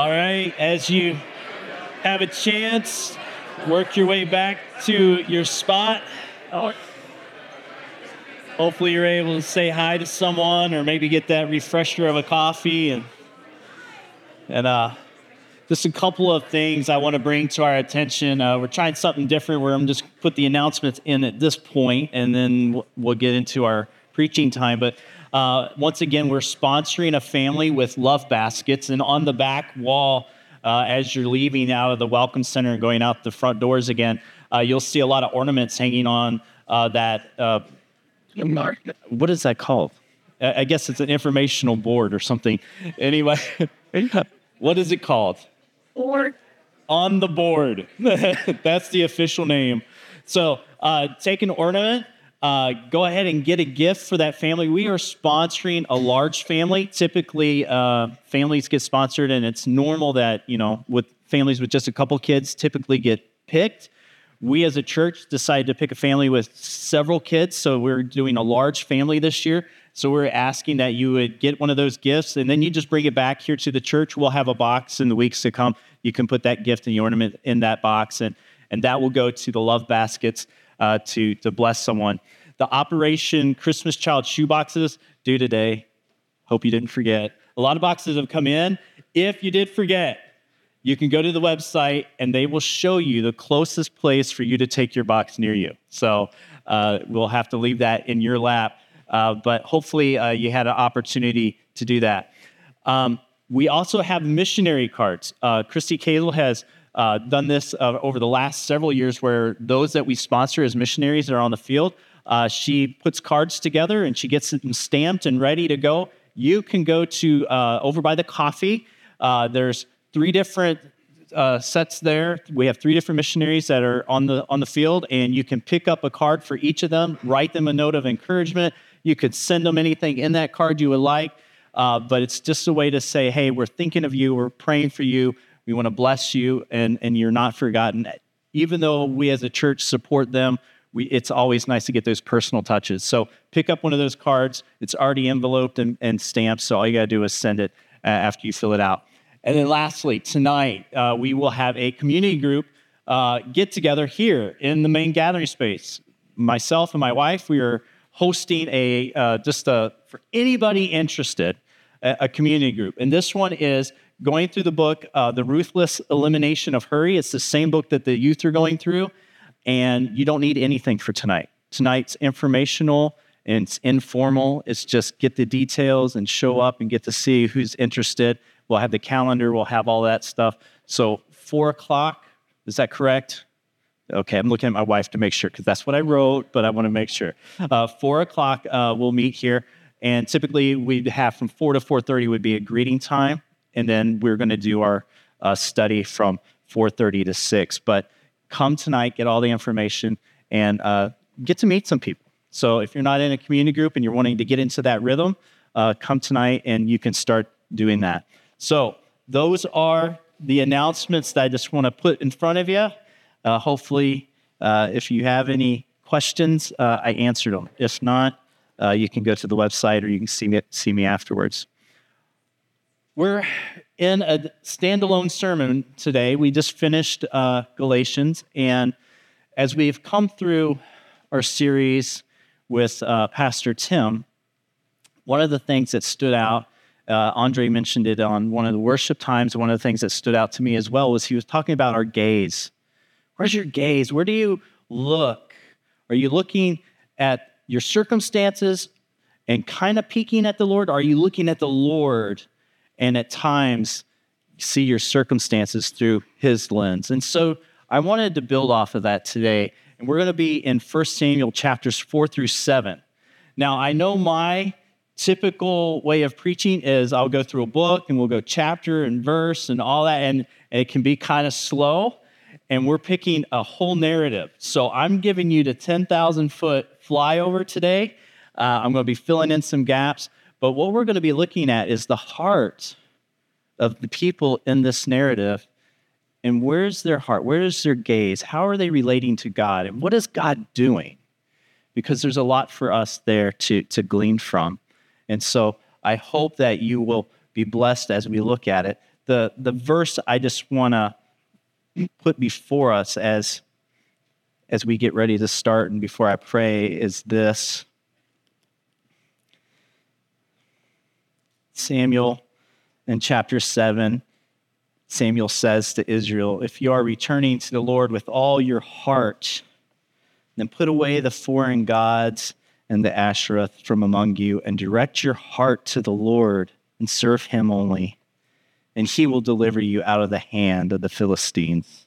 All right, as you have a chance, work your way back to your spot. Hopefully, you're able to say hi to someone or maybe get that refresher of a coffee and and uh, just a couple of things I want to bring to our attention. Uh, we're trying something different where I'm just put the announcements in at this point, and then we'll, we'll get into our preaching time. But uh, once again, we're sponsoring a family with love baskets, and on the back wall, uh, as you're leaving out of the Welcome Center and going out the front doors again, uh, you'll see a lot of ornaments hanging on uh, that. Uh, what is that called? I guess it's an informational board or something. Anyway, what is it called? Board. On the board. That's the official name. So uh, take an ornament uh, go ahead and get a gift for that family. We are sponsoring a large family. Typically, uh, families get sponsored, and it's normal that, you know, with families with just a couple kids typically get picked. We as a church decided to pick a family with several kids, so we're doing a large family this year. So we're asking that you would get one of those gifts, and then you just bring it back here to the church. We'll have a box in the weeks to come. You can put that gift and the ornament in that box, and, and that will go to the love baskets uh, to, to bless someone. The Operation Christmas Child shoe boxes due today. Hope you didn't forget. A lot of boxes have come in. If you did forget, you can go to the website and they will show you the closest place for you to take your box near you. So uh, we'll have to leave that in your lap. Uh, but hopefully uh, you had an opportunity to do that. Um, we also have missionary cards. Uh, Christy Kazel has uh, done this uh, over the last several years where those that we sponsor as missionaries that are on the field. Uh, she puts cards together and she gets them stamped and ready to go. You can go to uh, over by the coffee. Uh, there's three different uh, sets there. We have three different missionaries that are on the on the field, and you can pick up a card for each of them. Write them a note of encouragement. You could send them anything in that card you would like. but it's just a way to say, hey, we're thinking of you. We're praying for you we want to bless you, and, and you're not forgotten. Even though we as a church support them, we, it's always nice to get those personal touches. So pick up one of those cards. It's already enveloped and, and stamped, so all you got to do is send it uh, after you fill it out. And then lastly, tonight, uh, we will have a community group uh, get together here in the main gathering space. Myself and my wife, we are hosting a uh, just a, for anybody interested, a, a community group. And this one is going through the book, uh, The Ruthless Elimination of Hurry. It's the same book that the youth are going through, and you don't need anything for tonight. Tonight's informational and it's informal. It's just get the details and show up and get to see who's interested. We'll have the calendar, we'll have all that stuff. So, four o'clock, is that correct? Okay, I'm looking at my wife to make sure because that's what I wrote, but I want to make sure. Uh, four o'clock, uh, we'll meet here, and typically we'd have from four to four thirty would be a greeting time and then we're going to do our uh, study from 4.30 to 6 but come tonight get all the information and uh, get to meet some people. So if you're not in a community group and you're wanting to get into that rhythm uh, come tonight and you can start doing that. So those are the announcements that i just want to put in front of you uh, hopefully uh, if you have any questions uh, i answered them if not you can go to the website or you can see me, see me afterwards we're in a standalone sermon today. We just finished uh, Galatians, and as we've come through our series with uh, Pastor Tim, one of the things that stood out, uh, Andre mentioned it on one of the worship times. One of the things that stood out to me as well was he was talking about our gaze. Where's your gaze? Where do you look? Are you looking at your circumstances and kind of peeking at the Lord? Are you looking at the Lord? And at times see your circumstances through his lens. And so I wanted to build off of that today. And we're going to be in 1 Samuel chapters 4 through 7. Now, I know my typical way of preaching is I'll go through a book and we'll go chapter and verse and all that, and, and it can be kind of slow. And we're picking a whole narrative. So I'm giving you the 10,000 foot flyover today. Uh, I'm going to be filling in some gaps. But what we're going to be looking at is the heart of the people in this narrative. And where's their heart? Where is their gaze? How are they relating to God? And what is God doing? Because there's a lot for us there to, to glean from. And so I hope that you will be blessed as we look at it. the, the verse I just want to put before us as, as we get ready to start and before I pray is this Samuel in chapter 7. Samuel says to Israel, If you are returning to the Lord with all your heart, then put away the foreign gods and the Ashtaroth from among you, and direct your heart to the Lord and serve him only, and he will deliver you out of the hand of the Philistines.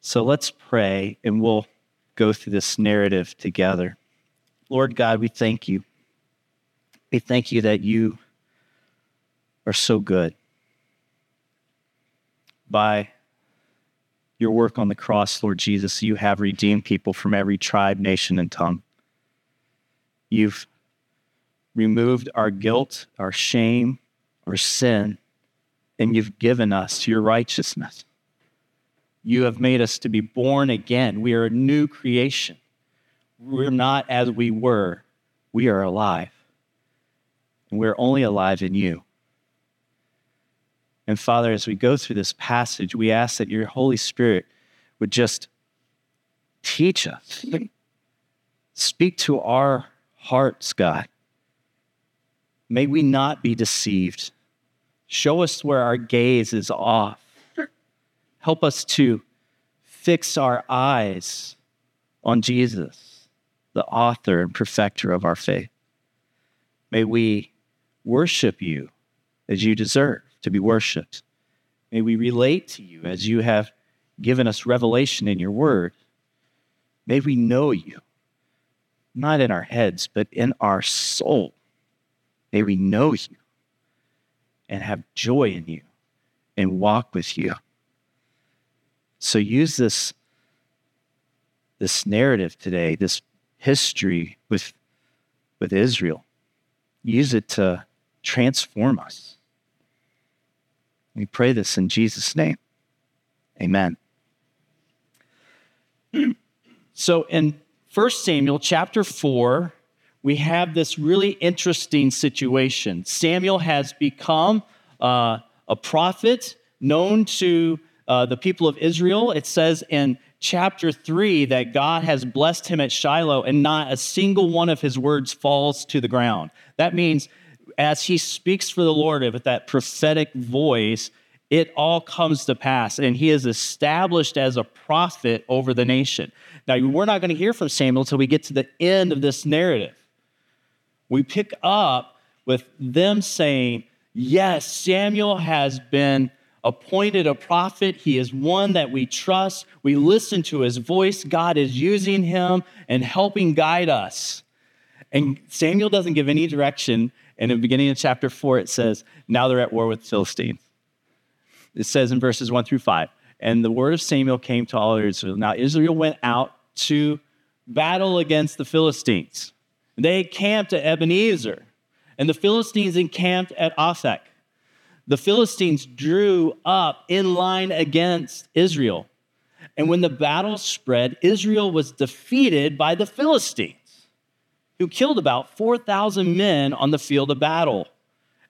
So let's pray, and we'll go through this narrative together. Lord God, we thank you. We thank you that you are so good. By your work on the cross, Lord Jesus, you have redeemed people from every tribe, nation, and tongue. You've removed our guilt, our shame, our sin, and you've given us your righteousness. You have made us to be born again. We are a new creation. We're not as we were, we are alive. And we're only alive in you. And Father, as we go through this passage, we ask that your Holy Spirit would just teach us, speak to our hearts, God. May we not be deceived. Show us where our gaze is off. Help us to fix our eyes on Jesus, the author and perfecter of our faith. May we worship you as you deserve to be worshiped. May we relate to you as you have given us revelation in your word. May we know you, not in our heads, but in our soul. May we know you and have joy in you and walk with you. So use this, this narrative today, this history with, with Israel. Use it to transform us we pray this in Jesus' name. Amen. So in 1 Samuel chapter 4, we have this really interesting situation. Samuel has become uh, a prophet known to uh, the people of Israel. It says in chapter 3 that God has blessed him at Shiloh and not a single one of his words falls to the ground. That means as he speaks for the Lord with that prophetic voice, it all comes to pass. And he is established as a prophet over the nation. Now, we're not going to hear from Samuel until we get to the end of this narrative. We pick up with them saying, Yes, Samuel has been appointed a prophet. He is one that we trust. We listen to his voice. God is using him and helping guide us. And Samuel doesn't give any direction and in the beginning of chapter 4, it says, Now they're at war with the Philistines. It says in verses 1 through 5, And the word of Samuel came to all Israel. Now Israel went out to battle against the Philistines. They camped at Ebenezer, and the Philistines encamped at Aphek. The Philistines drew up in line against Israel. And when the battle spread, Israel was defeated by the Philistines who killed about 4,000 men on the field of battle.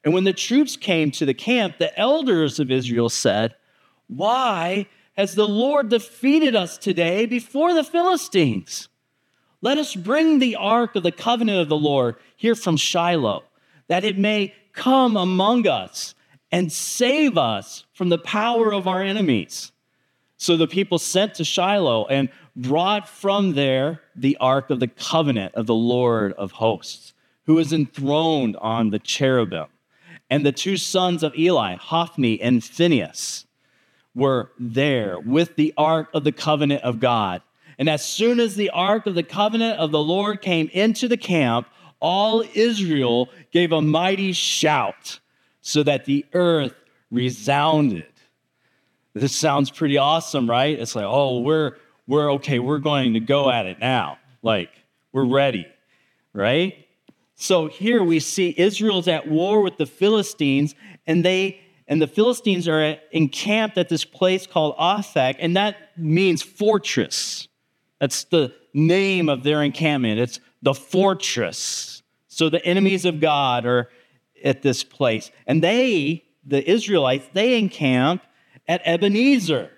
And when the troops came to the camp, the elders of Israel said, Why has the Lord defeated us today before the Philistines? Let us bring the ark of the covenant of the Lord here from Shiloh, that it may come among us and save us from the power of our enemies. So the people sent to Shiloh and brought from there the ark of the covenant of the Lord of hosts, who is enthroned on the cherubim. And the two sons of Eli, Hophni and Phinehas, were there with the ark of the covenant of God. And as soon as the ark of the covenant of the Lord came into the camp, all Israel gave a mighty shout so that the earth resounded. This sounds pretty awesome, right? It's like, oh, we're we're okay, we're going to go at it now. Like, we're ready, right? So here we see Israel's at war with the Philistines, and they and the Philistines are encamped at this place called Aphek, and that means fortress. That's the name of their encampment. It's the fortress. So the enemies of God are at this place. And they the Israelites, they encamp at Ebenezer.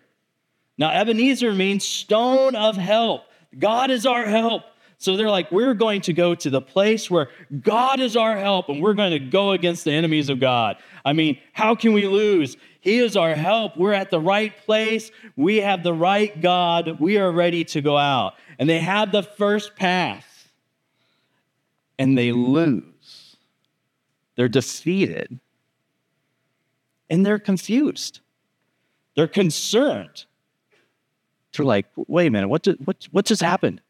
Now, Ebenezer means stone of help. God is our help. So they're like, we're going to go to the place where God is our help and we're going to go against the enemies of God. I mean, how can we lose? He is our help. We're at the right place. We have the right God. We are ready to go out. And they have the first pass and they lose. They're defeated and they're confused. They're concerned. They're like, wait a minute, what, did, what, what just happened?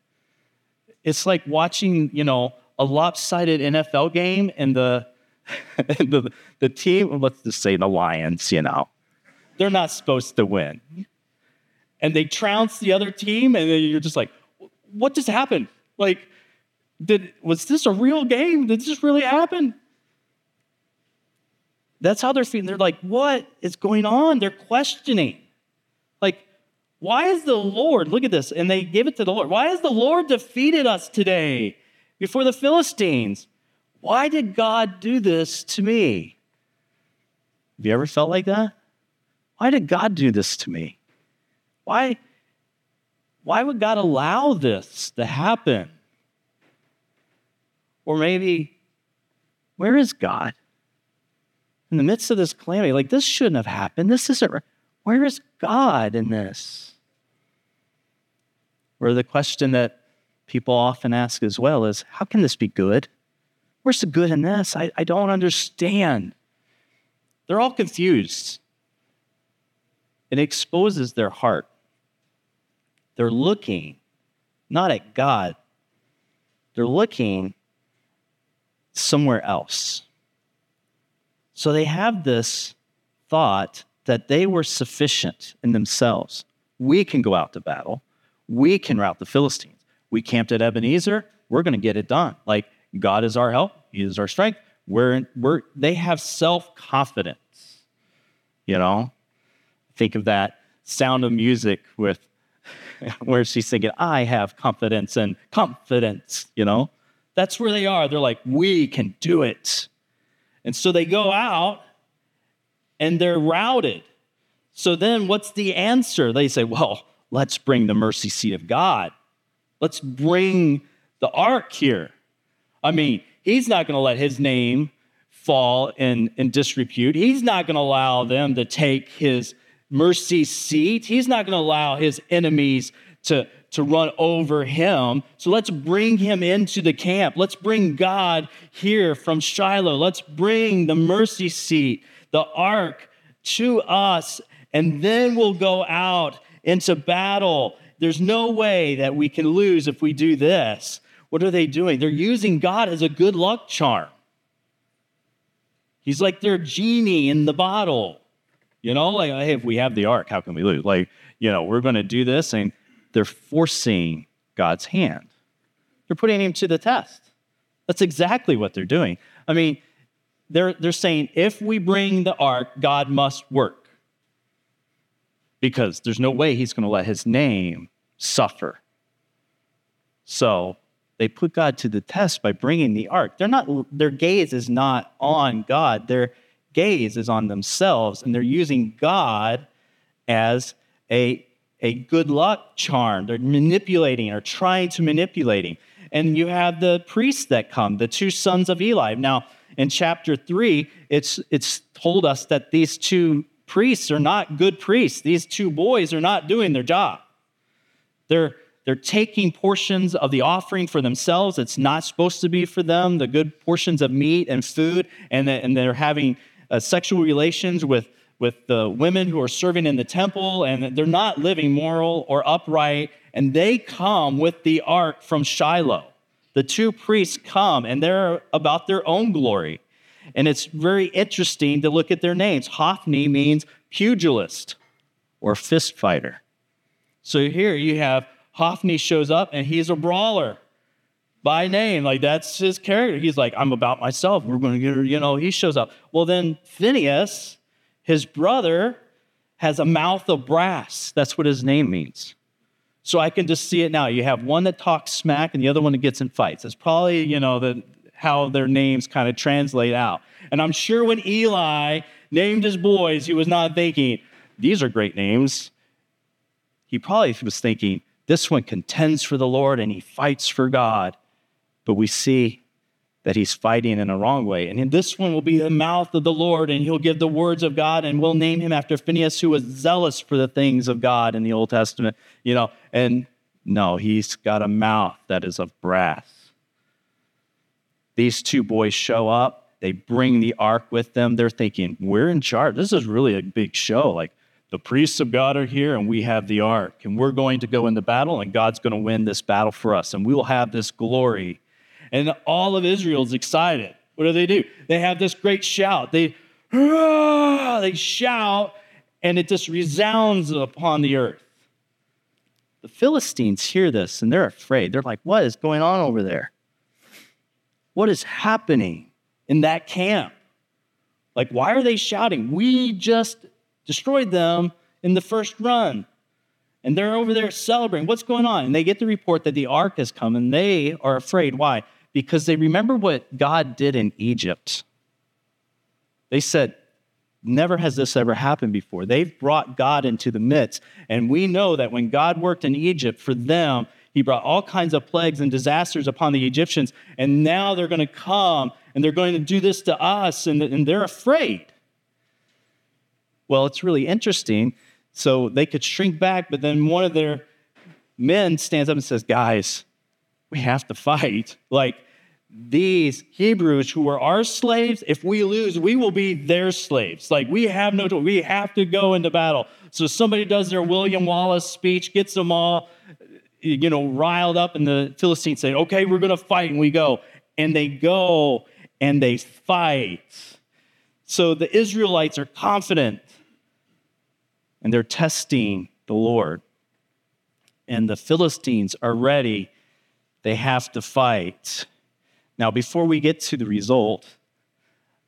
It's like watching, you know, a lopsided NFL game and the, the, the team, let's just say the Lions, you know, they're not supposed to win. And they trounce the other team, and you're just like, what just happened? Like, did was this a real game? Did this really happen? That's how they're feeling. They're like, what is going on? They're questioning. Like, why is the Lord, look at this, and they give it to the Lord. Why has the Lord defeated us today before the Philistines? Why did God do this to me? Have you ever felt like that? Why did God do this to me? Why, why would God allow this to happen? Or maybe, where is God? In the midst of this calamity, like this shouldn't have happened. This isn't, where is God in this? Or the question that people often ask as well is how can this be good? Where's the good in this? I, I don't understand. They're all confused. It exposes their heart. They're looking not at God, they're looking somewhere else. So they have this thought that they were sufficient in themselves. We can go out to battle. We can rout the Philistines. We camped at Ebenezer. We're going to get it done. Like God is our help. He is our strength. We're, we're, they have self confidence. You know, think of that sound of music with where she's singing, I have confidence and confidence, you know? That's where they are. They're like, we can do it. And so they go out and they're routed. So then what's the answer? They say, well, let's bring the mercy seat of God. Let's bring the ark here. I mean, he's not going to let his name fall in, in disrepute. He's not going to allow them to take his mercy seat. He's not going to allow his enemies to, to run over him. So let's bring him into the camp. Let's bring God here from Shiloh. Let's bring the mercy seat, the ark to us, and then we'll go out into battle. There's no way that we can lose if we do this. What are they doing? They're using God as a good luck charm. He's like their genie in the bottle. You know, like, hey, if we have the ark, how can we lose? Like, you know, we're going to do this. And they're forcing God's hand. They're putting him to the test. That's exactly what they're doing. I mean, they're, they're saying if we bring the ark, God must work. Because there's no way he's going to let his name suffer. So they put God to the test by bringing the ark. They're not, their gaze is not on God. Their gaze is on themselves, and they're using God as a a good luck charm. They're manipulating or trying to manipulate him. And you have the priests that come, the two sons of Eli. Now, in chapter three, it's, it's told us that these two priests are not good priests. These two boys are not doing their job. They're, they're taking portions of the offering for themselves. It's not supposed to be for them, the good portions of meat and food, and, and they're having uh, sexual relations with with the women who are serving in the temple, and they're not living moral or upright, and they come with the ark from Shiloh. The two priests come, and they're about their own glory. And it's very interesting to look at their names. Hophni means pugilist or fist fighter. So here you have Hophni shows up, and he's a brawler by name. Like that's his character. He's like, I'm about myself. We're going to get her, you know, he shows up. Well, then Phinehas, his brother has a mouth of brass. That's what his name means. So I can just see it now. You have one that talks smack and the other one that gets in fights. That's probably, you know, the, how their names kind of translate out. And I'm sure when Eli named his boys, he was not thinking, these are great names. He probably was thinking, this one contends for the Lord and he fights for God. But we see that he's fighting in a wrong way. And this one will be the mouth of the Lord, and he'll give the words of God, and we'll name him after Phinehas, who was zealous for the things of God in the Old Testament. You know, and no, he's got a mouth that is of brass. These two boys show up. They bring the ark with them. They're thinking, we're in charge. This is really a big show. Like, the priests of God are here, and we have the ark, and we're going to go into battle, and God's going to win this battle for us, and we will have this glory and all of Israel's excited. What do they do? They have this great shout. They, ah! they shout, and it just resounds upon the earth. The Philistines hear this and they're afraid. They're like, What is going on over there? What is happening in that camp? Like, why are they shouting? We just destroyed them in the first run. And they're over there celebrating. What's going on? And they get the report that the ark has come and they are afraid. Why? Because they remember what God did in Egypt. They said, Never has this ever happened before. They've brought God into the midst. And we know that when God worked in Egypt for them, he brought all kinds of plagues and disasters upon the Egyptians. And now they're going to come and they're going to do this to us, and, and they're afraid. Well, it's really interesting. So they could shrink back, but then one of their men stands up and says, Guys, we have to fight. Like, these Hebrews who were our slaves, if we lose, we will be their slaves. Like we have no choice. We have to go into battle. So somebody does their William Wallace speech, gets them all, you know, riled up, and the Philistines say, okay, we're going to fight. And we go. And they go and they fight. So the Israelites are confident and they're testing the Lord. And the Philistines are ready. They have to fight. Now, before we get to the result,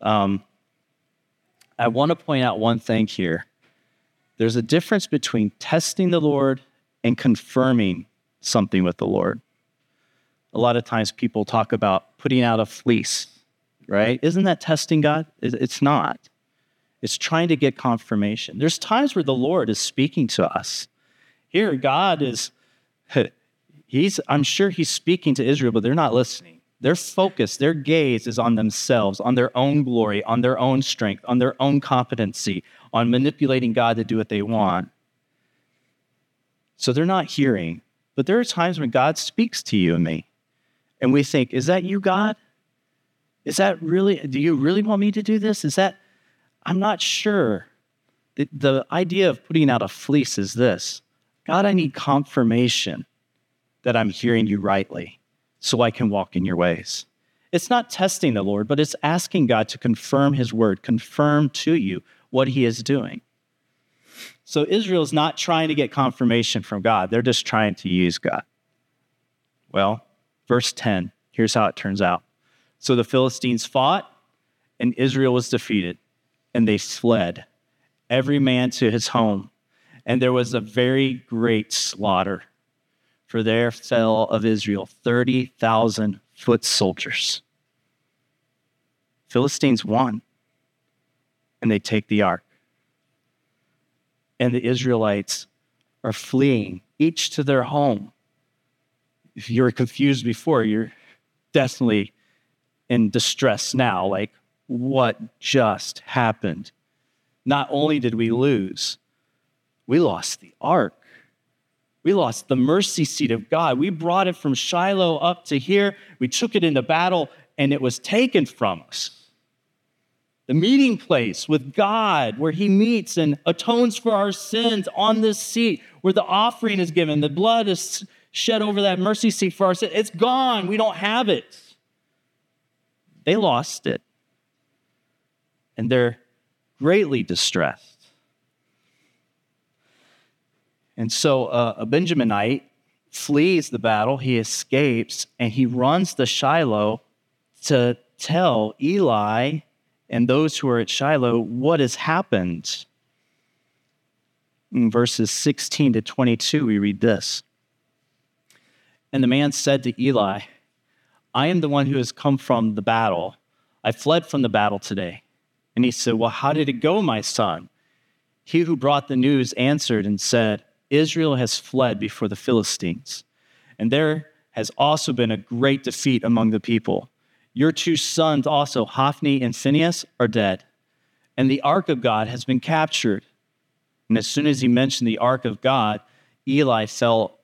um, I want to point out one thing here. There's a difference between testing the Lord and confirming something with the Lord. A lot of times people talk about putting out a fleece, right? Isn't that testing God? It's not. It's trying to get confirmation. There's times where the Lord is speaking to us. Here, God is, he's, I'm sure he's speaking to Israel, but they're not listening. Their focus, their gaze is on themselves, on their own glory, on their own strength, on their own competency, on manipulating God to do what they want. So they're not hearing. But there are times when God speaks to you and me, and we think, Is that you, God? Is that really, do you really want me to do this? Is that, I'm not sure. The, the idea of putting out a fleece is this God, I need confirmation that I'm hearing you rightly so I can walk in your ways. It's not testing the Lord, but it's asking God to confirm his word, confirm to you what he is doing. So Israel's not trying to get confirmation from God, they're just trying to use God. Well, verse 10, here's how it turns out. So the Philistines fought, and Israel was defeated, and they fled, every man to his home. And there was a very great slaughter for there fell of Israel 30,000 foot soldiers. Philistines won, and they take the ark. And the Israelites are fleeing, each to their home. If you were confused before, you're definitely in distress now. Like, what just happened? Not only did we lose, we lost the ark. We lost the mercy seat of God. We brought it from Shiloh up to here. We took it into battle, and it was taken from us. The meeting place with God, where He meets and atones for our sins on this seat, where the offering is given, the blood is shed over that mercy seat for our sins. It's gone. We don't have it. They lost it. And they're greatly distressed. And so uh, a Benjaminite flees the battle, he escapes, and he runs to Shiloh to tell Eli and those who are at Shiloh what has happened. In verses 16 to 22, we read this. And the man said to Eli, I am the one who has come from the battle. I fled from the battle today. And he said, Well, how did it go, my son? He who brought the news answered and said, Israel has fled before the Philistines, and there has also been a great defeat among the people. Your two sons, also Hophni and Phinehas, are dead, and the ark of God has been captured. And as soon as he mentioned the ark of God, Eli fell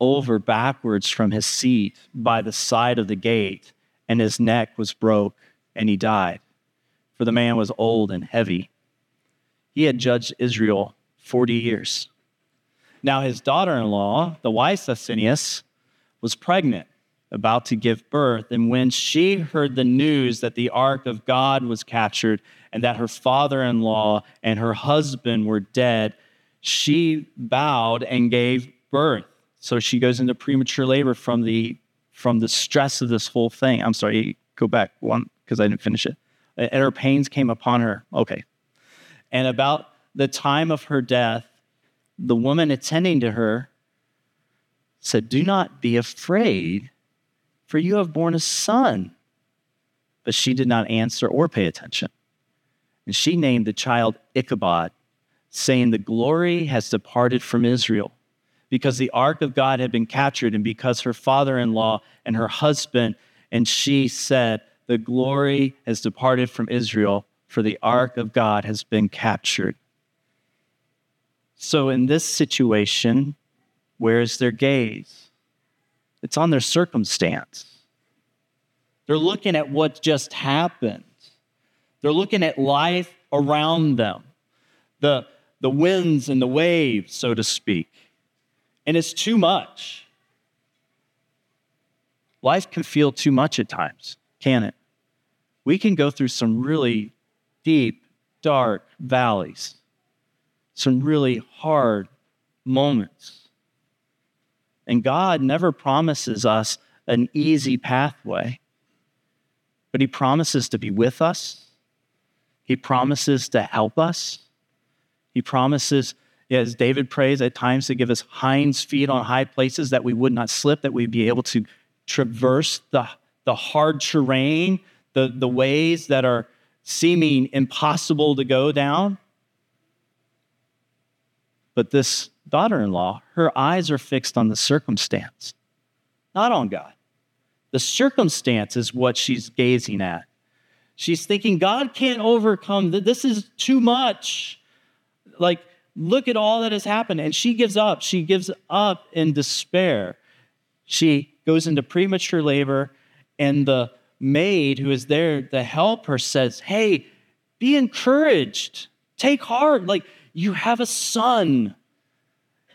over backwards from his seat by the side of the gate, and his neck was broke, and he died. For the man was old and heavy. He had judged Israel 40 years. Now his daughter in law, the wife of Phinehas, was pregnant, about to give birth. And when she heard the news that the ark of God was captured and that her father in law and her husband were dead, she bowed and gave birth. So she goes into premature labor from the from the stress of this whole thing. I'm sorry, go back one because I didn't finish it. And her pains came upon her. Okay. And about the time of her death, the woman attending to her said, Do not be afraid, for you have borne a son. But she did not answer or pay attention. And she named the child Ichabod, saying, The glory has departed from Israel, because the ark of God had been captured, and because her father in law and her husband and she said, The glory has departed from Israel, for the ark of God has been captured. So, in this situation, where is their gaze? It's on their circumstance. They're looking at what just happened. They're looking at life around them, the, the winds and the waves, so to speak. And it's too much. Life can feel too much at times, can it? We can go through some really deep, dark valleys some really hard moments. And God never promises us an easy pathway, but He promises to be with us. He promises to help us. He promises, as David prays at times, to give us hinds feet on high places that we would not slip, that we'd be able to traverse the, the hard terrain, the, the ways that are seeming impossible to go down. But this daughter in law, her eyes are fixed on the circumstance, not on God. The circumstance is what she's gazing at. She's thinking, God can't overcome, this is too much. Like, look at all that has happened. And she gives up. She gives up in despair. She goes into premature labor, and the maid who is there to help her says, Hey, be encouraged. Take heart. Like, you have a son.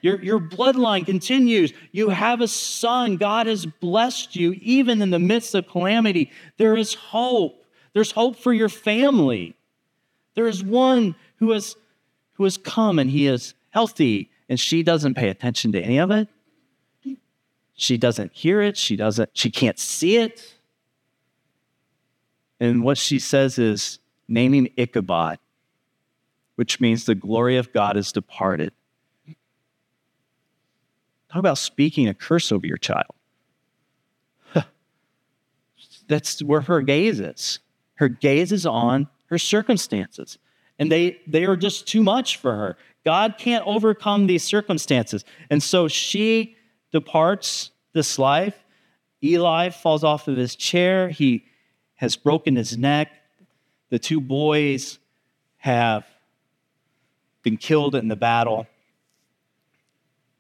Your, your bloodline continues. You have a son. God has blessed you even in the midst of calamity. There is hope. There's hope for your family. There is one who has, who has come and he is healthy, and she doesn't pay attention to any of it. She doesn't hear it. She doesn't, she can't see it. And what she says is naming Ichabod which means the glory of God is departed. Talk about speaking a curse over your child. That's where her gaze is. Her gaze is on her circumstances, and they, they are just too much for her. God can't overcome these circumstances. And so she departs this life. Eli falls off of his chair. He has broken his neck. The two boys have been killed in the battle.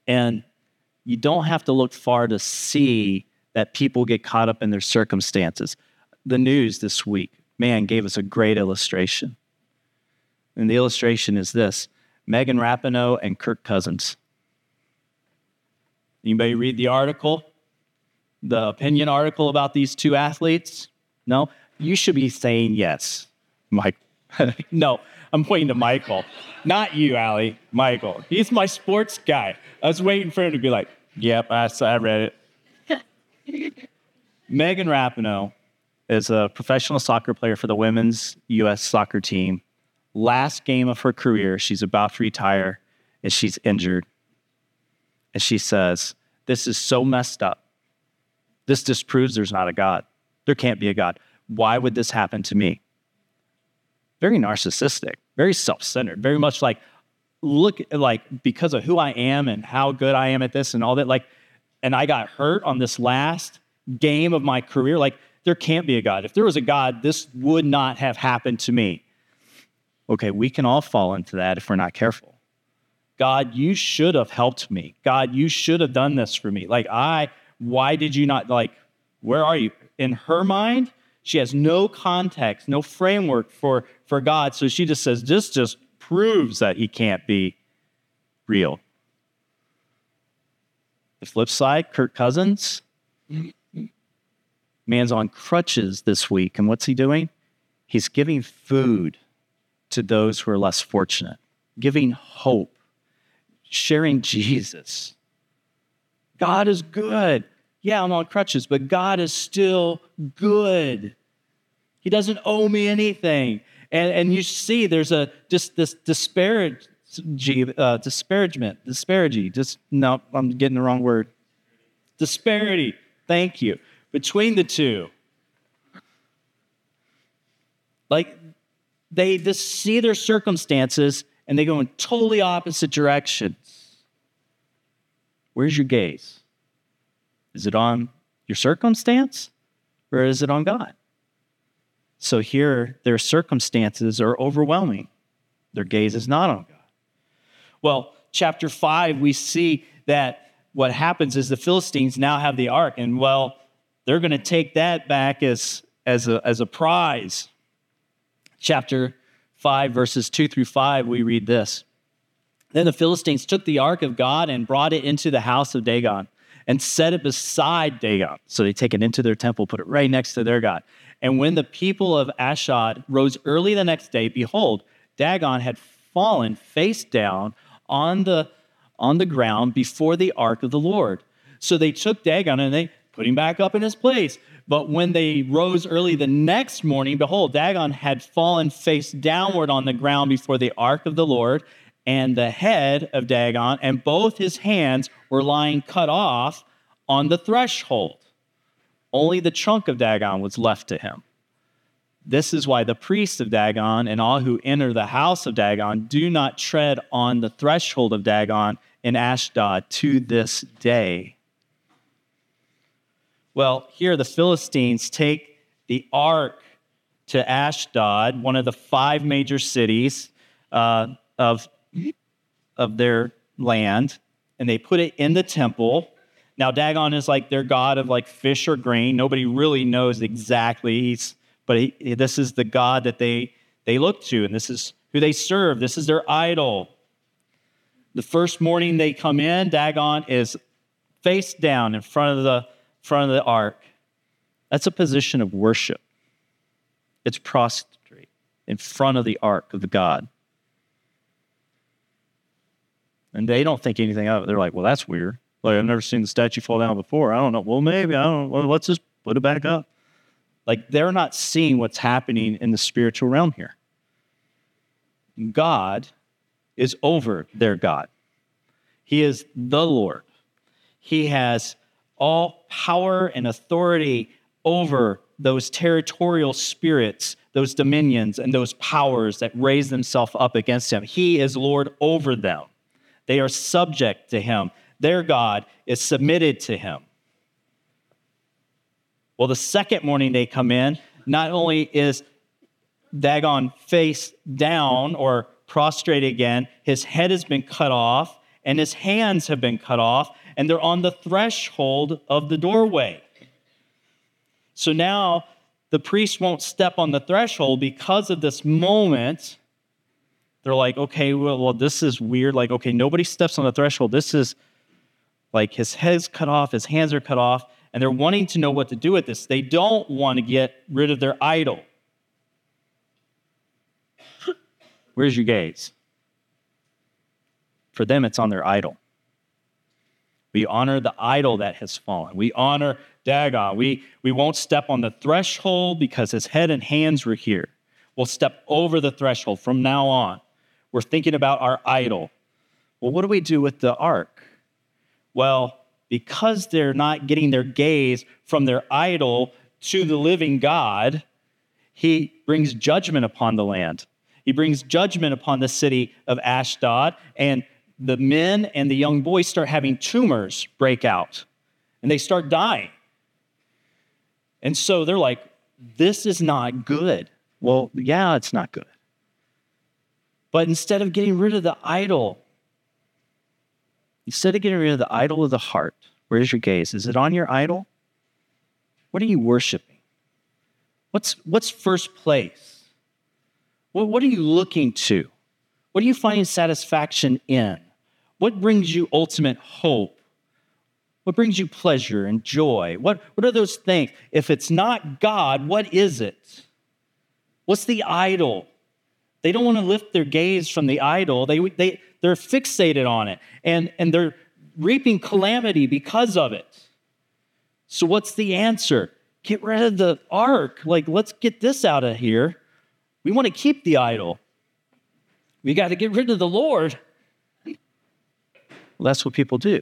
And you don't have to look far to see that people get caught up in their circumstances. The news this week, man, gave us a great illustration. And the illustration is this Megan Rapinoe and Kirk Cousins. Anybody read the article? The opinion article about these two athletes? No? You should be saying yes, Mike. no, I'm pointing to Michael. Not you, Allie. Michael. He's my sports guy. I was waiting for him to be like, yep, I, I read it. Megan Rapinoe is a professional soccer player for the women's U.S. soccer team. Last game of her career, she's about to retire, and she's injured. And she says, This is so messed up. This disproves there's not a God. There can't be a God. Why would this happen to me? very narcissistic, very self-centered, very much like look like because of who I am and how good I am at this and all that like and I got hurt on this last game of my career like there can't be a God. If there was a God, this would not have happened to me. Okay, we can all fall into that if we're not careful. God, you should have helped me. God, you should have done this for me. Like, I, why did you not, like, where are you? In her mind, she has no context, no framework for, for God. So she just says, this just proves that he can't be real. The flip side, Kirk Cousins, man's on crutches this week. And what's he doing? He's giving food to those who are less fortunate, giving hope, sharing Jesus. God is good. Yeah, I'm on crutches, but God is still good. He doesn't owe me anything. And, and you see there's a just this disparage, uh, disparagement, disparity. Just no, I'm getting the wrong word. Disparity. Thank you between the two. Like they just see their circumstances and they go in totally opposite directions. Where's your gaze? Is it on your circumstance or is it on God? So here, their circumstances are overwhelming. Their gaze is not on God. Well, chapter 5, we see that what happens is the Philistines now have the ark, and well, they're going to take that back as, as, a, as a prize. Chapter 5, verses 2 through 5, we read this. Then the Philistines took the ark of God and brought it into the house of Dagon and set it beside Dagon. So they take it into their temple, put it right next to their God. And when the people of Ashdod rose early the next day, behold, Dagon had fallen face down on the, on the ground before the ark of the Lord. So they took Dagon and they put him back up in his place. But when they rose early the next morning, behold, Dagon had fallen face downward on the ground before the ark of the Lord, and the head of Dagon and both his hands were lying cut off on the threshold. Only the trunk of Dagon was left to him. This is why the priests of Dagon and all who enter the house of Dagon do not tread on the threshold of Dagon in Ashdod to this day. Well, here the Philistines take the ark to Ashdod, one of the five major cities uh, of, of their land, and they put it in the temple. Now, Dagon is like their god of like fish or grain. Nobody really knows exactly, but he, this is the god that they, they look to, and this is who they serve. This is their idol. The first morning they come in, Dagon is face down in front of the front of the ark, that's a position of worship. It's prostrate in front of the ark of the God. And they don't think anything of it. They're like, well, that's weird. Like, I've never seen the statue fall down before. I don't know. Well, maybe. I don't. Well, let's just put it back up. Like, they're not seeing what's happening in the spiritual realm here. God is over their God, He is the Lord. He has all power and authority over those territorial spirits, those dominions, and those powers that raise themselves up against him. He is Lord over them. They are subject to him. Their God is submitted to him. Well, the second morning they come in, not only is Dagon face down or prostrate again, his head has been cut off and his hands have been cut off and they're on the threshold of the doorway. So now the priest won't step on the threshold because of this moment. They're like, okay, well, well, this is weird. Like, okay, nobody steps on the threshold. This is like his head's cut off, his hands are cut off, and they're wanting to know what to do with this. They don't want to get rid of their idol. Where's your gaze? For them, it's on their idol. We honor the idol that has fallen. We honor Dagon. We, we won't step on the threshold because his head and hands were here. We'll step over the threshold from now on. We're thinking about our idol. Well, what do we do with the ark? Well, because they're not getting their gaze from their idol to the living God, he brings judgment upon the land. He brings judgment upon the city of Ashdod, and the men and the young boys start having tumors break out and they start dying. And so they're like, this is not good. Well, yeah, it's not good. But instead of getting rid of the idol, instead of getting rid of the idol of the heart, where's your gaze? Is it on your idol? What are you worshiping? What's, what's first place? What, what are you looking to? What are you finding satisfaction in? What brings you ultimate hope? What brings you pleasure and joy? What, what are those things? If it's not God, what is it? What's the idol? They don't want to lift their gaze from the idol. They, they, they're fixated on it and, and they're reaping calamity because of it. So, what's the answer? Get rid of the ark. Like, let's get this out of here. We want to keep the idol. We got to get rid of the Lord. Well, that's what people do.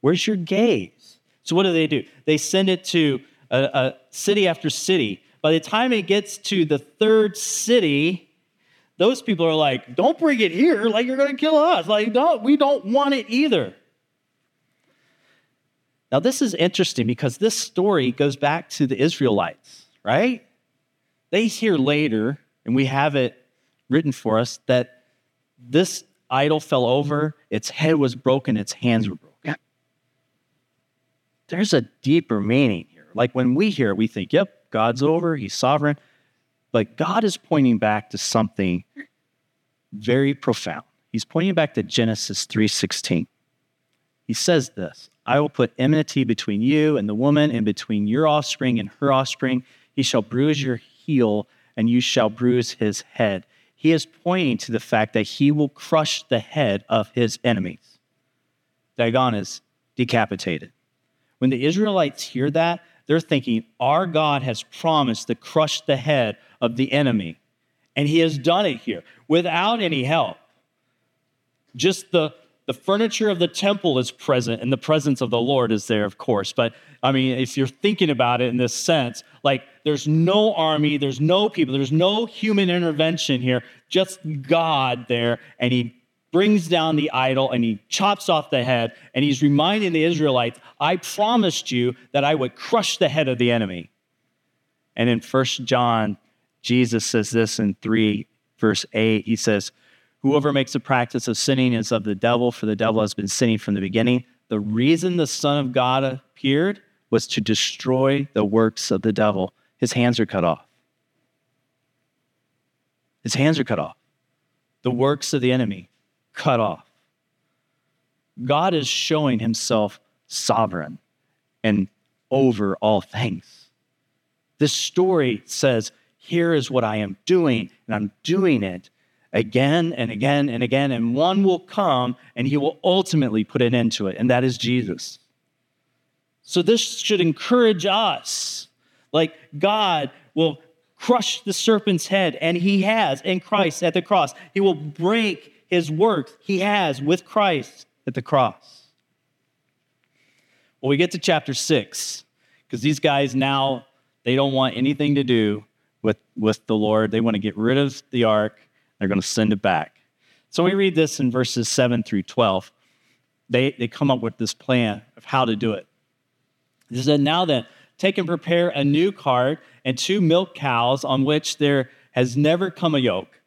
Where's your gaze? So, what do they do? They send it to a, a city after city. By the time it gets to the third city, those people are like, don't bring it here, like you're going to kill us. Like, don't, we don't want it either. Now, this is interesting because this story goes back to the Israelites, right? They hear later, and we have it written for us, that this idol fell over, its head was broken, its hands were broken there's a deeper meaning. Like when we hear it, we think, yep, God's mm-hmm. over, he's sovereign. But God is pointing back to something very profound. He's pointing back to Genesis 3:16. He says this, I will put enmity between you and the woman and between your offspring and her offspring. He shall bruise your heel and you shall bruise his head. He is pointing to the fact that he will crush the head of his enemies. Dagon is decapitated. When the Israelites hear that, they're thinking, Our God has promised to crush the head of the enemy. And he has done it here without any help. Just the, the furniture of the temple is present, and the presence of the Lord is there, of course. But I mean, if you're thinking about it in this sense, like there's no army, there's no people, there's no human intervention here, just God there, and he brings down the idol and he chops off the head and he's reminding the Israelites, I promised you that I would crush the head of the enemy. And in First John, Jesus says this in 3 verse 8. He says, Whoever makes a practice of sinning is of the devil, for the devil has been sinning from the beginning. The reason the Son of God appeared was to destroy the works of the devil. His hands are cut off. His hands are cut off. The works of the enemy cut off. God is showing himself sovereign and over all things. This story says, Here is what I am doing, and I'm doing it again and again and again, and one will come and he will ultimately put an end to it, and that is Jesus. So, this should encourage us. Like, God will crush the serpent's head, and he has in Christ at the cross. He will break his work he has with Christ at the cross. Well, we get to chapter six, because these guys now, they don't want anything to do with, with the Lord. They want to get rid of the ark. They're going to send it back. So we read this in verses 7 through 12. They, they come up with this plan of how to do it. He said, Now then, take and prepare a new cart and two milk cows on which there has never come a yoke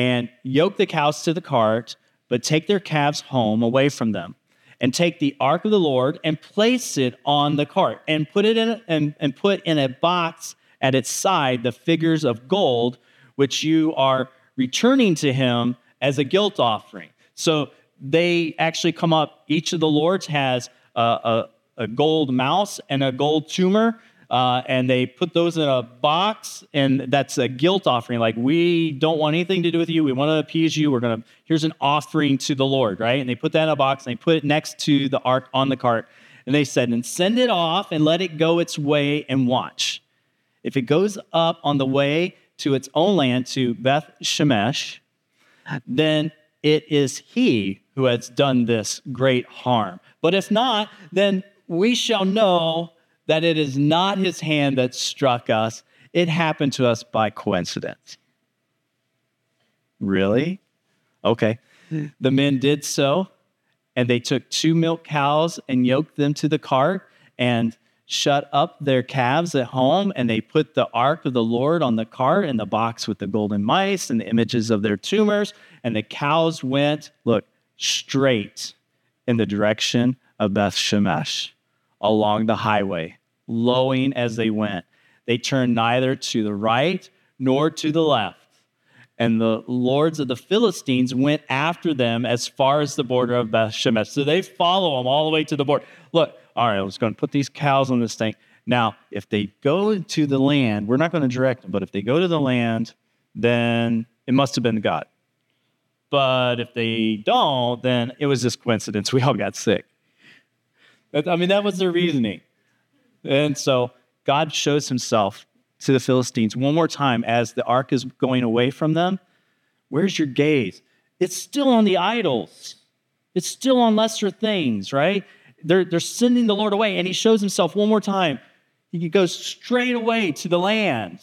and yoke the cows to the cart, but take their calves home away from them. And take the ark of the Lord and place it on the cart, and put it in a, and, and put in a box at its side the figures of gold, which you are returning to him as a guilt offering. So they actually come up, each of the Lords has a, a, a gold mouse and a gold tumor uh, and they put those in a box, and that's a guilt offering. Like, we don't want anything to do with you. We want to appease you. We're to, here's an offering to the Lord, right? And they put that in a box, and they put it next to the ark on the cart. And they said, and send it off and let it go its way and watch. If it goes up on the way to its own land, to Beth Shemesh, then it is he who has done this great harm. But if not, then we shall know that it is not his hand that struck us, it happened to us by coincidence. Really? Okay. Hmm. The men did so, and they took two milk cows and yoked them to the cart and shut up their calves at home. And they put the ark of the Lord on the cart and the box with the golden mice and the images of their tumors. And the cows went, look, straight in the direction of Beth Shemesh along the highway, lowing as they went. They turned neither to the right nor to the left. And the lords of the Philistines went after them as far as the border of Beth Shemesh. So they follow them all the way to the border. Look, all right, I was going to put these cows on this thing. Now, if they go to the land, we're not going to direct them, but if they go to the land, then it must have been God. But if they don't, then it was just coincidence. We all got sick. I mean, that was their reasoning. And so God shows himself to the Philistines one more time as the ark is going away from them. Where's your gaze? It's still on the idols, it's still on lesser things, right? They're, they're sending the Lord away, and he shows himself one more time. He goes straight away to the land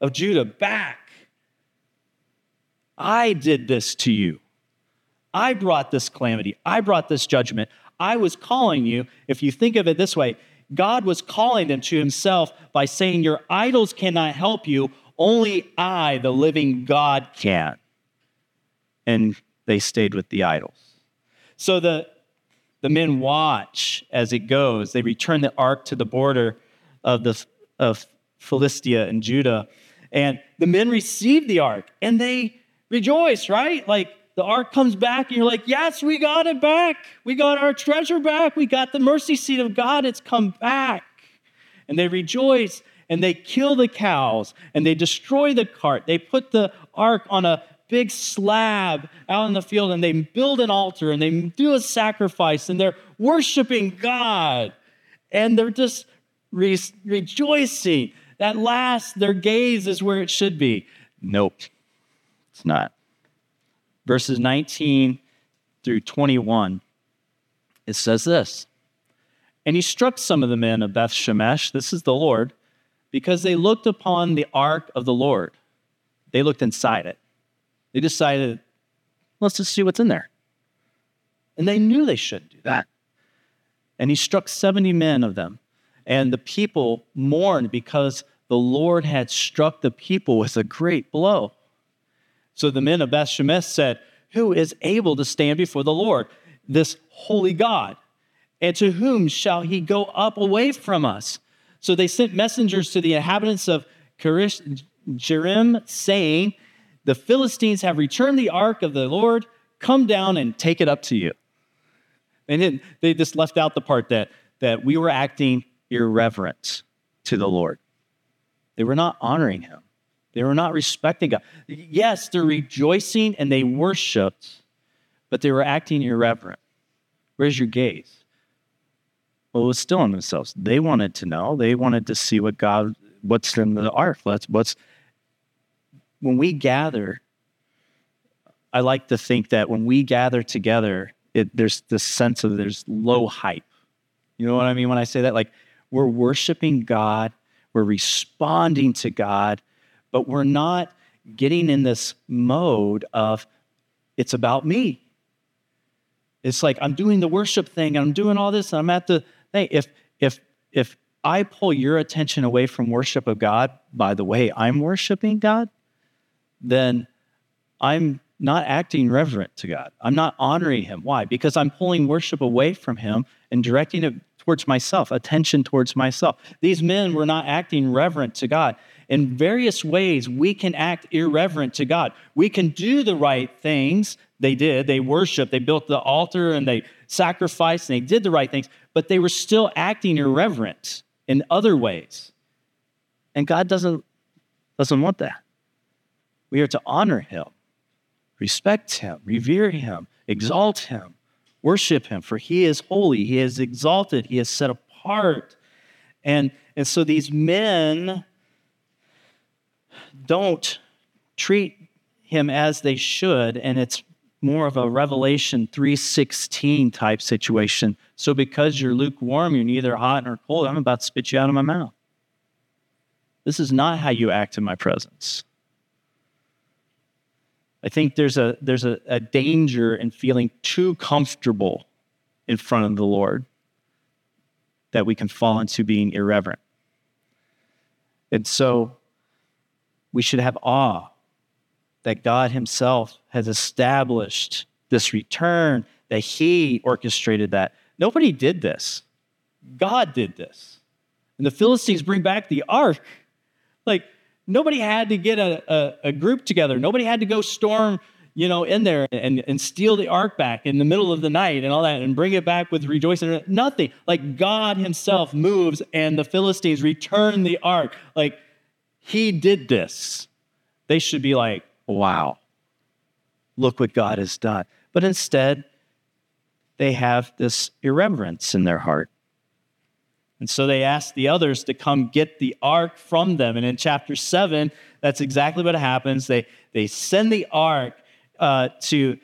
of Judah, back. I did this to you. I brought this calamity. I brought this judgment. I was calling you. If you think of it this way, God was calling them to himself by saying, Your idols cannot help you, only I, the living God, can. And they stayed with the idols. So the, the men watch as it goes. They return the ark to the border of, the, of Philistia and Judah. And the men receive the ark and they rejoice, right? Like the ark comes back, and you're like, Yes, we got it back. We got our treasure back. We got the mercy seat of God. It's come back. And they rejoice and they kill the cows and they destroy the cart. They put the ark on a big slab out in the field and they build an altar and they do a sacrifice and they're worshiping God and they're just re- rejoicing. That last, their gaze is where it should be. Nope, it's not verses 19 through 21, it says this And he struck some of the men of Beth Shemesh, this is the Lord, because they looked upon the ark of the Lord. They looked inside it. They decided, let's just see what's in there. And they knew they shouldn't do that. And he struck 70 men of them. And the people mourned because the Lord had struck the people with a great blow. So the men of Beth Shemesh said, Who is able to stand before the Lord, this holy God? And to whom shall he go up away from us? So they sent messengers to the inhabitants of Kiriath Jearim, saying, The Philistines have returned the ark of the Lord. Come down and take it up to you. And then they just left out the part that, that we were acting irreverent to the Lord. They were not honoring him. They were not respecting God. Yes, they're rejoicing and they worshiped, but they were acting irreverent. Where's your gaze? Well, it was still on themselves. They wanted to know. They wanted to see what God, what's in the ark. Let's, what's, when we gather, I like to think that when we gather together, it, there's this sense of there's low hype. You know what I mean when I say that? Like we're worshiping God, we're responding to God, but we're not getting in this mode of it's about me. It's like I'm doing the worship thing and I'm doing all this and I'm at the thing. If if if I pull your attention away from worship of God by the way I'm worshiping God, then I'm not acting reverent to God. I'm not honoring him. Why? Because I'm pulling worship away from him and directing it towards myself, attention towards myself. These men were not acting reverent to God in various ways, we can act irreverent to God. We can do the right things. They did. They worshiped, they built the altar, and they sacrificed, and they did the right things, but they were still acting irreverent in other ways. And God doesn't, doesn't want that. We are to honor Him, respect Him, revere Him, exalt Him, worship Him, for He is holy, He is exalted, He is set apart. And, and so these men don't treat him as they should and it's more of a revelation 316 type situation. So because you're lukewarm you're neither hot nor cold i'm about to spit you out of my mouth. This is not how you act in my presence. I think there's a there's a, a danger in feeling too comfortable in front of the Lord that we can fall into being irreverent. And so we should have awe that God Himself has established this return, that He orchestrated that. Nobody did this. God did this. And the Philistines bring back the ark. Like, nobody had to get a, a, a, group together. Nobody had to go storm, you know, in there and, and steal the ark back in the middle of the night and all that and bring it back with rejoicing. Nothing. Like God Himself moves and the Philistines return the ark. Like He did this. They should be like, wow, look what God has done. But instead, they have this irreverence in their heart. And so they asked the others to come get the ark from them. And in chapter 7, that's exactly what happens. They, they send the ark uh, to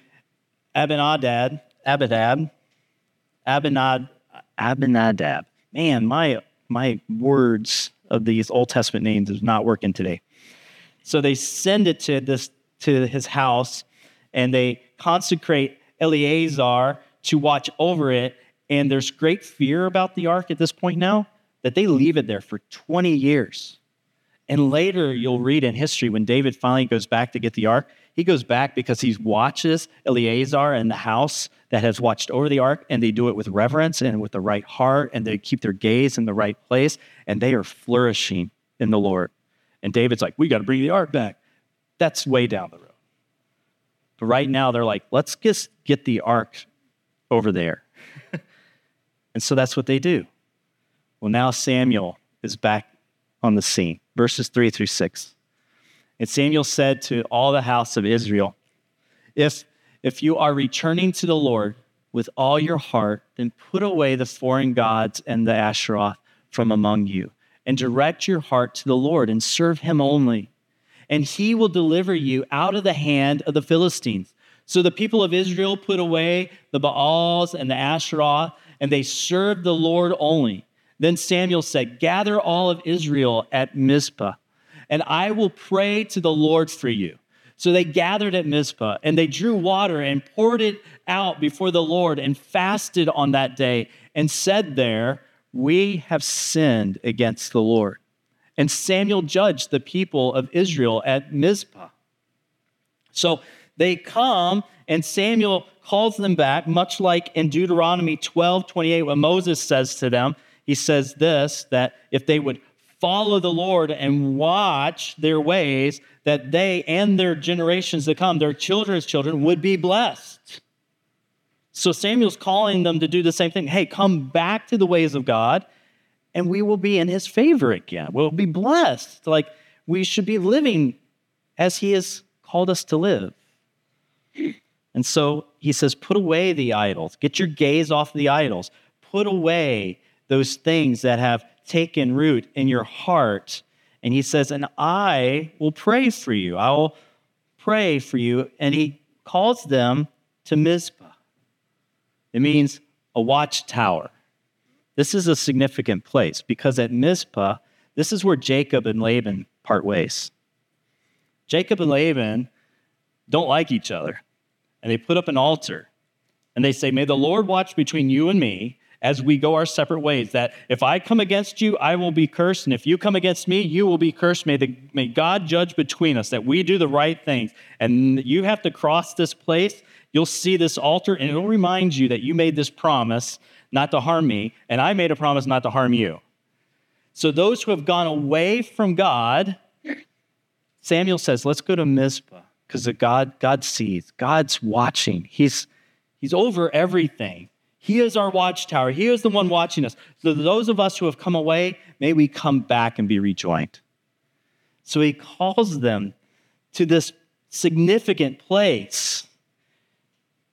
Abinadab, Abinadab, Abinad, Abinadab. Man, my, my words of these Old Testament names is not working today. So they send it to, this, to his house and they consecrate Eleazar to watch over it and there's great fear about the ark at this point now that they leave it there for 20 years. And later, you'll read in history when David finally goes back to get the ark, he goes back because he watches Eleazar and the house that has watched over the ark, and they do it with reverence and with the right heart, and they keep their gaze in the right place, and they are flourishing in the Lord. And David's like, We got to bring the ark back. That's way down the road. But right now, they're like, Let's just get the ark over there. And so that's what they do. Well, now Samuel is back on the scene. Verses 3 through 6. And Samuel said to all the house of Israel, If, if you are returning to the Lord with all your heart, then put away the foreign gods and the Ashtaroth from among you, and direct your heart to the Lord and serve him only. And he will deliver you out of the hand of the Philistines. So the people of Israel put away the Baals and the Ashtaroth and they served the Lord only. Then Samuel said, Gather all of Israel at Mizpah, and I will pray to the Lord for you. So they gathered at Mizpah, and they drew water and poured it out before the Lord, and fasted on that day, and said there, We have sinned against the Lord. And Samuel judged the people of Israel at Mizpah. So they come, and Samuel calls them back, much like in Deuteronomy 12 28, when Moses says to them, he says this that if they would follow the Lord and watch their ways, that they and their generations to come, their children's children, would be blessed. So Samuel's calling them to do the same thing. Hey, come back to the ways of God, and we will be in his favor again. We'll be blessed. Like we should be living as he has called us to live. And so he says, put away the idols, get your gaze off the idols, put away those things that have taken root in your heart. And he says, and I will pray for you. I will pray for you. And he calls them to Mizpah. It means a watchtower. This is a significant place because at Mizpah, this is where Jacob and Laban part ways. Jacob and Laban don't like each other and they put up an altar and they say, May the Lord watch between you and me as we go our separate ways. That if I come against you, I will be cursed. And if you come against me, you will be cursed. May, the, may God judge between us that we do the right things. And you have to cross this place. You'll see this altar, and it'll remind you that you made this promise not to harm me, and I made a promise not to harm you. So those who have gone away from God, Samuel says, let's go to Mizpah because God, God sees, God's watching. He's, he's over everything. He is our watchtower. He is the one watching us. So those of us who have come away, may we come back and be rejoined. So he calls them to this significant place,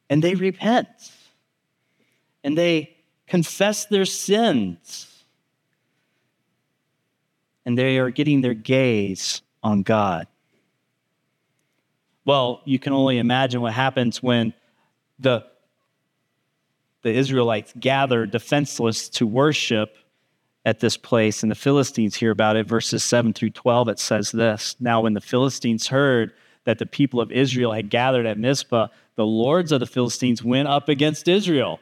and they repent, and they confess their sins, and they are getting their gaze on God. Well, you can only imagine what happens when the, the Israelites gather defenseless to worship at this place, and the Philistines hear about it. Verses 7 through 12, it says this Now, when the Philistines heard that the people of Israel had gathered at Mizpah, the lords of the Philistines went up against Israel.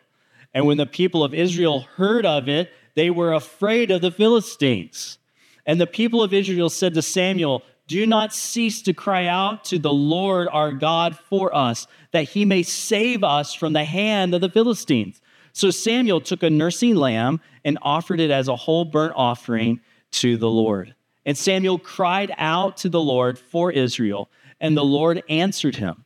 And when the people of Israel heard of it, they were afraid of the Philistines. And the people of Israel said to Samuel, Do not cease to cry out to the Lord our God for us, that he may save us from the hand of the Philistines. So Samuel took a nursing lamb and offered it as a whole burnt offering to the Lord. And Samuel cried out to the Lord for Israel, and the Lord answered him.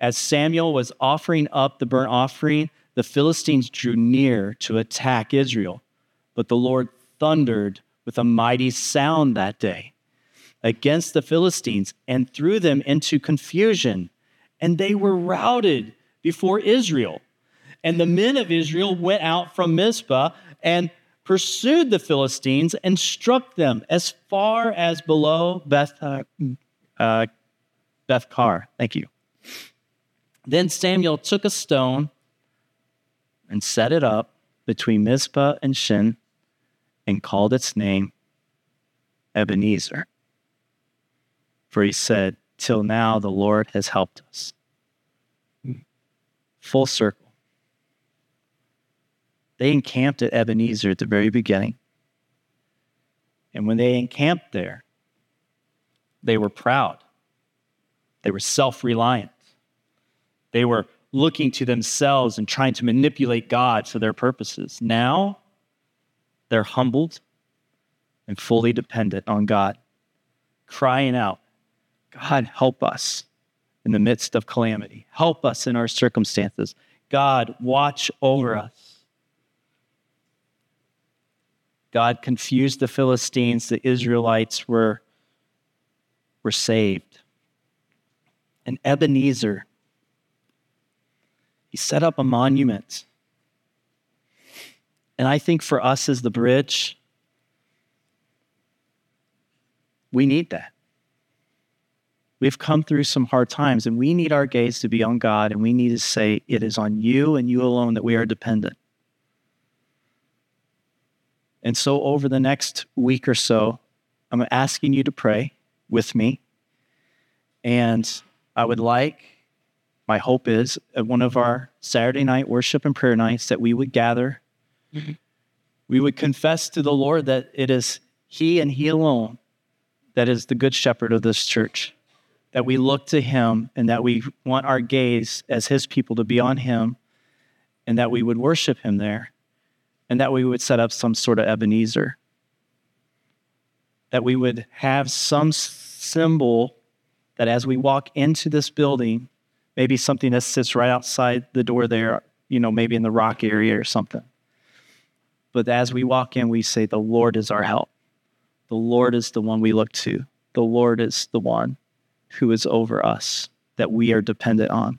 As Samuel was offering up the burnt offering, the Philistines drew near to attack Israel. But the Lord thundered with a mighty sound that day against the Philistines and threw them into confusion, and they were routed before Israel. And the men of Israel went out from Mizpah and pursued the Philistines and struck them as far as below Beth, uh, Beth-car. Thank you. Then Samuel took a stone and set it up between Mizpah and Shen and called its name Ebenezer. For he said, Till now the Lord has helped us. Full circle. They encamped at Ebenezer at the very beginning. And when they encamped there, they were proud. They were self reliant. They were looking to themselves and trying to manipulate God for their purposes. Now, they're humbled and fully dependent on God, crying out, God, help us in the midst of calamity. Help us in our circumstances. God, watch over us. God confused the Philistines, the Israelites were, were saved. And Ebenezer, he set up a monument. And I think for us as the bridge, we need that. We've come through some hard times, and we need our gaze to be on God, and we need to say, It is on you and you alone that we are dependent. And so, over the next week or so, I'm asking you to pray with me. And I would like, my hope is, at one of our Saturday night worship and prayer nights, that we would gather. Mm-hmm. We would confess to the Lord that it is He and He alone that is the good shepherd of this church. That we look to Him and that we want our gaze as His people to be on Him and that we would worship Him there and that we would set up some sort of Ebenezer. That we would have some symbol that as we walk into this building, maybe something that sits right outside the door there, you know, maybe in the rock area or something. But as we walk in, we say, The Lord is our help. The Lord is the one we look to. The Lord is the one who is over us that we are dependent on.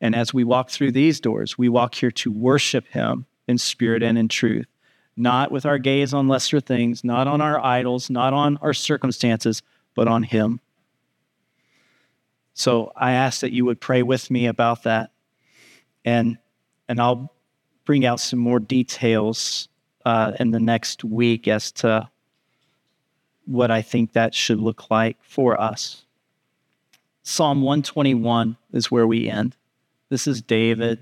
And as we walk through these doors, we walk here to worship Him in spirit and in truth, not with our gaze on lesser things, not on our idols, not on our circumstances, but on Him. So I ask that you would pray with me about that, and and I'll bring out some more details uh, in the next week as to what I think that should look like for us. Psalm 121 is where we end. This is David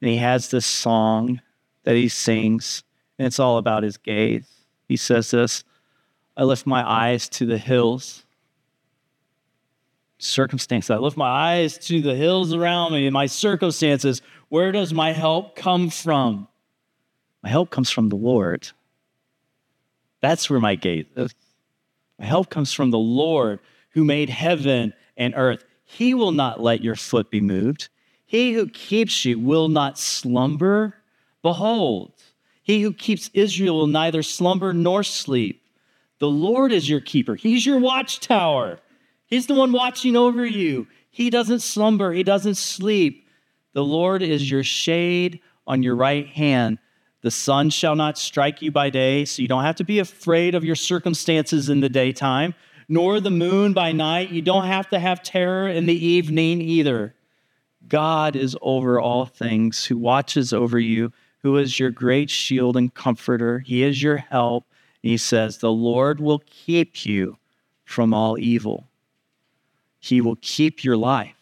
and he has this song that he sings, and it's all about his gaze. He says this I lift my eyes to the hills. Circumstances. I lift my eyes to the hills around me my circumstances. Where does my help come from? My help comes from the Lord. That's where my gaze is. My help comes from the Lord who made heaven and earth. He will not let your foot be moved. He who keeps you will not slumber. Behold, he who keeps Israel will neither slumber nor sleep. The Lord is your keeper, He's your watchtower. He's the one watching over you. He doesn't slumber, He doesn't sleep. The Lord is your shade on your right hand. The sun shall not strike you by day, so you don't have to be afraid of your circumstances in the daytime, nor the moon by night. You don't have to have terror in the evening either. God is over all things, who watches over you, who is your great shield and comforter. He is your help. And he says, The Lord will keep you from all evil. He will keep your life.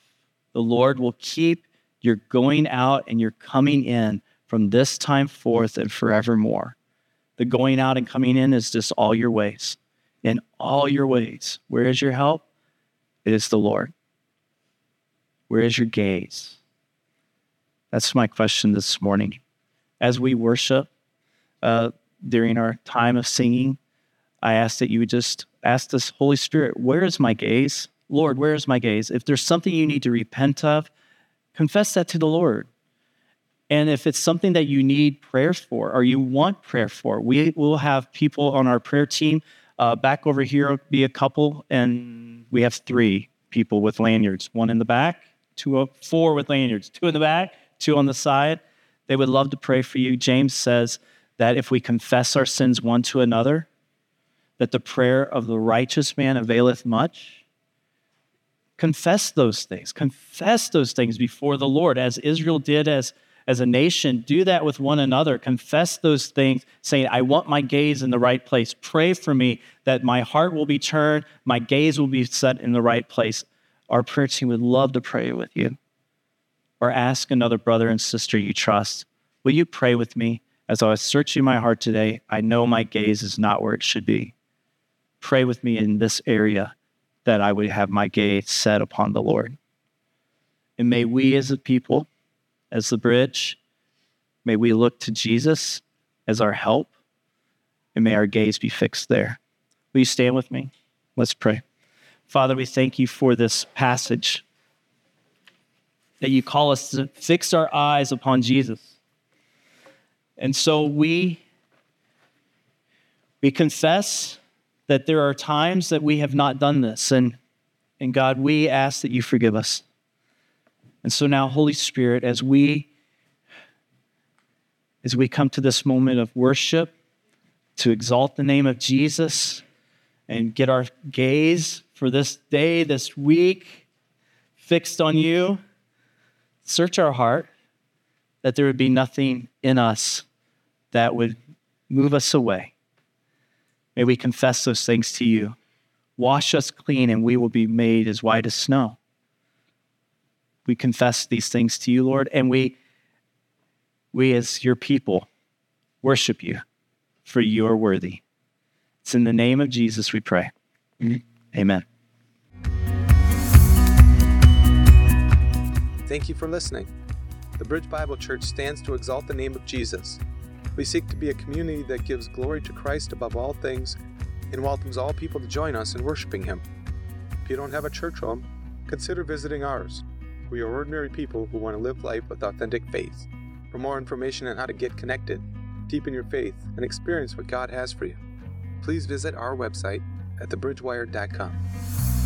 The Lord will keep your going out and your coming in from this time forth and forevermore. The going out and coming in is just all your ways. In all your ways. Where is your help? It is the Lord. Where is your gaze? That's my question this morning. As we worship uh, during our time of singing, I ask that you just ask this Holy Spirit, where is my gaze? Lord, where is my gaze? If there's something you need to repent of, confess that to the Lord. And if it's something that you need prayer for or you want prayer for, we will have people on our prayer team. Uh, back over here, be a couple, and we have three people with lanyards one in the back, two, of four with lanyards, two in the back, two on the side. They would love to pray for you. James says that if we confess our sins one to another, that the prayer of the righteous man availeth much. Confess those things. Confess those things before the Lord, as Israel did as, as a nation. Do that with one another. Confess those things, saying, I want my gaze in the right place. Pray for me that my heart will be turned, my gaze will be set in the right place. Our prayer team would love to pray with you. Or ask another brother and sister you trust, Will you pray with me? As I was searching my heart today, I know my gaze is not where it should be pray with me in this area that I would have my gaze set upon the Lord. And may we as a people, as the bridge, may we look to Jesus as our help, and may our gaze be fixed there. Will you stand with me? Let's pray. Father, we thank you for this passage that you call us to fix our eyes upon Jesus. And so we we confess that there are times that we have not done this. And, and God, we ask that you forgive us. And so now, Holy Spirit, as we as we come to this moment of worship, to exalt the name of Jesus and get our gaze for this day, this week, fixed on you, search our heart that there would be nothing in us that would move us away May we confess those things to you. Wash us clean, and we will be made as white as snow. We confess these things to you, Lord, and we, we as your people, worship you, for you are worthy. It's in the name of Jesus we pray. Mm-hmm. Amen. Thank you for listening. The Bridge Bible Church stands to exalt the name of Jesus we seek to be a community that gives glory to Christ above all things and welcomes all people to join us in worshiping Him. If you don't have a church home, consider visiting ours. We are ordinary people who want to live life with authentic faith. For more information on how to get connected, deepen your faith, and experience what God has for you, please visit our website at thebridgewire.com.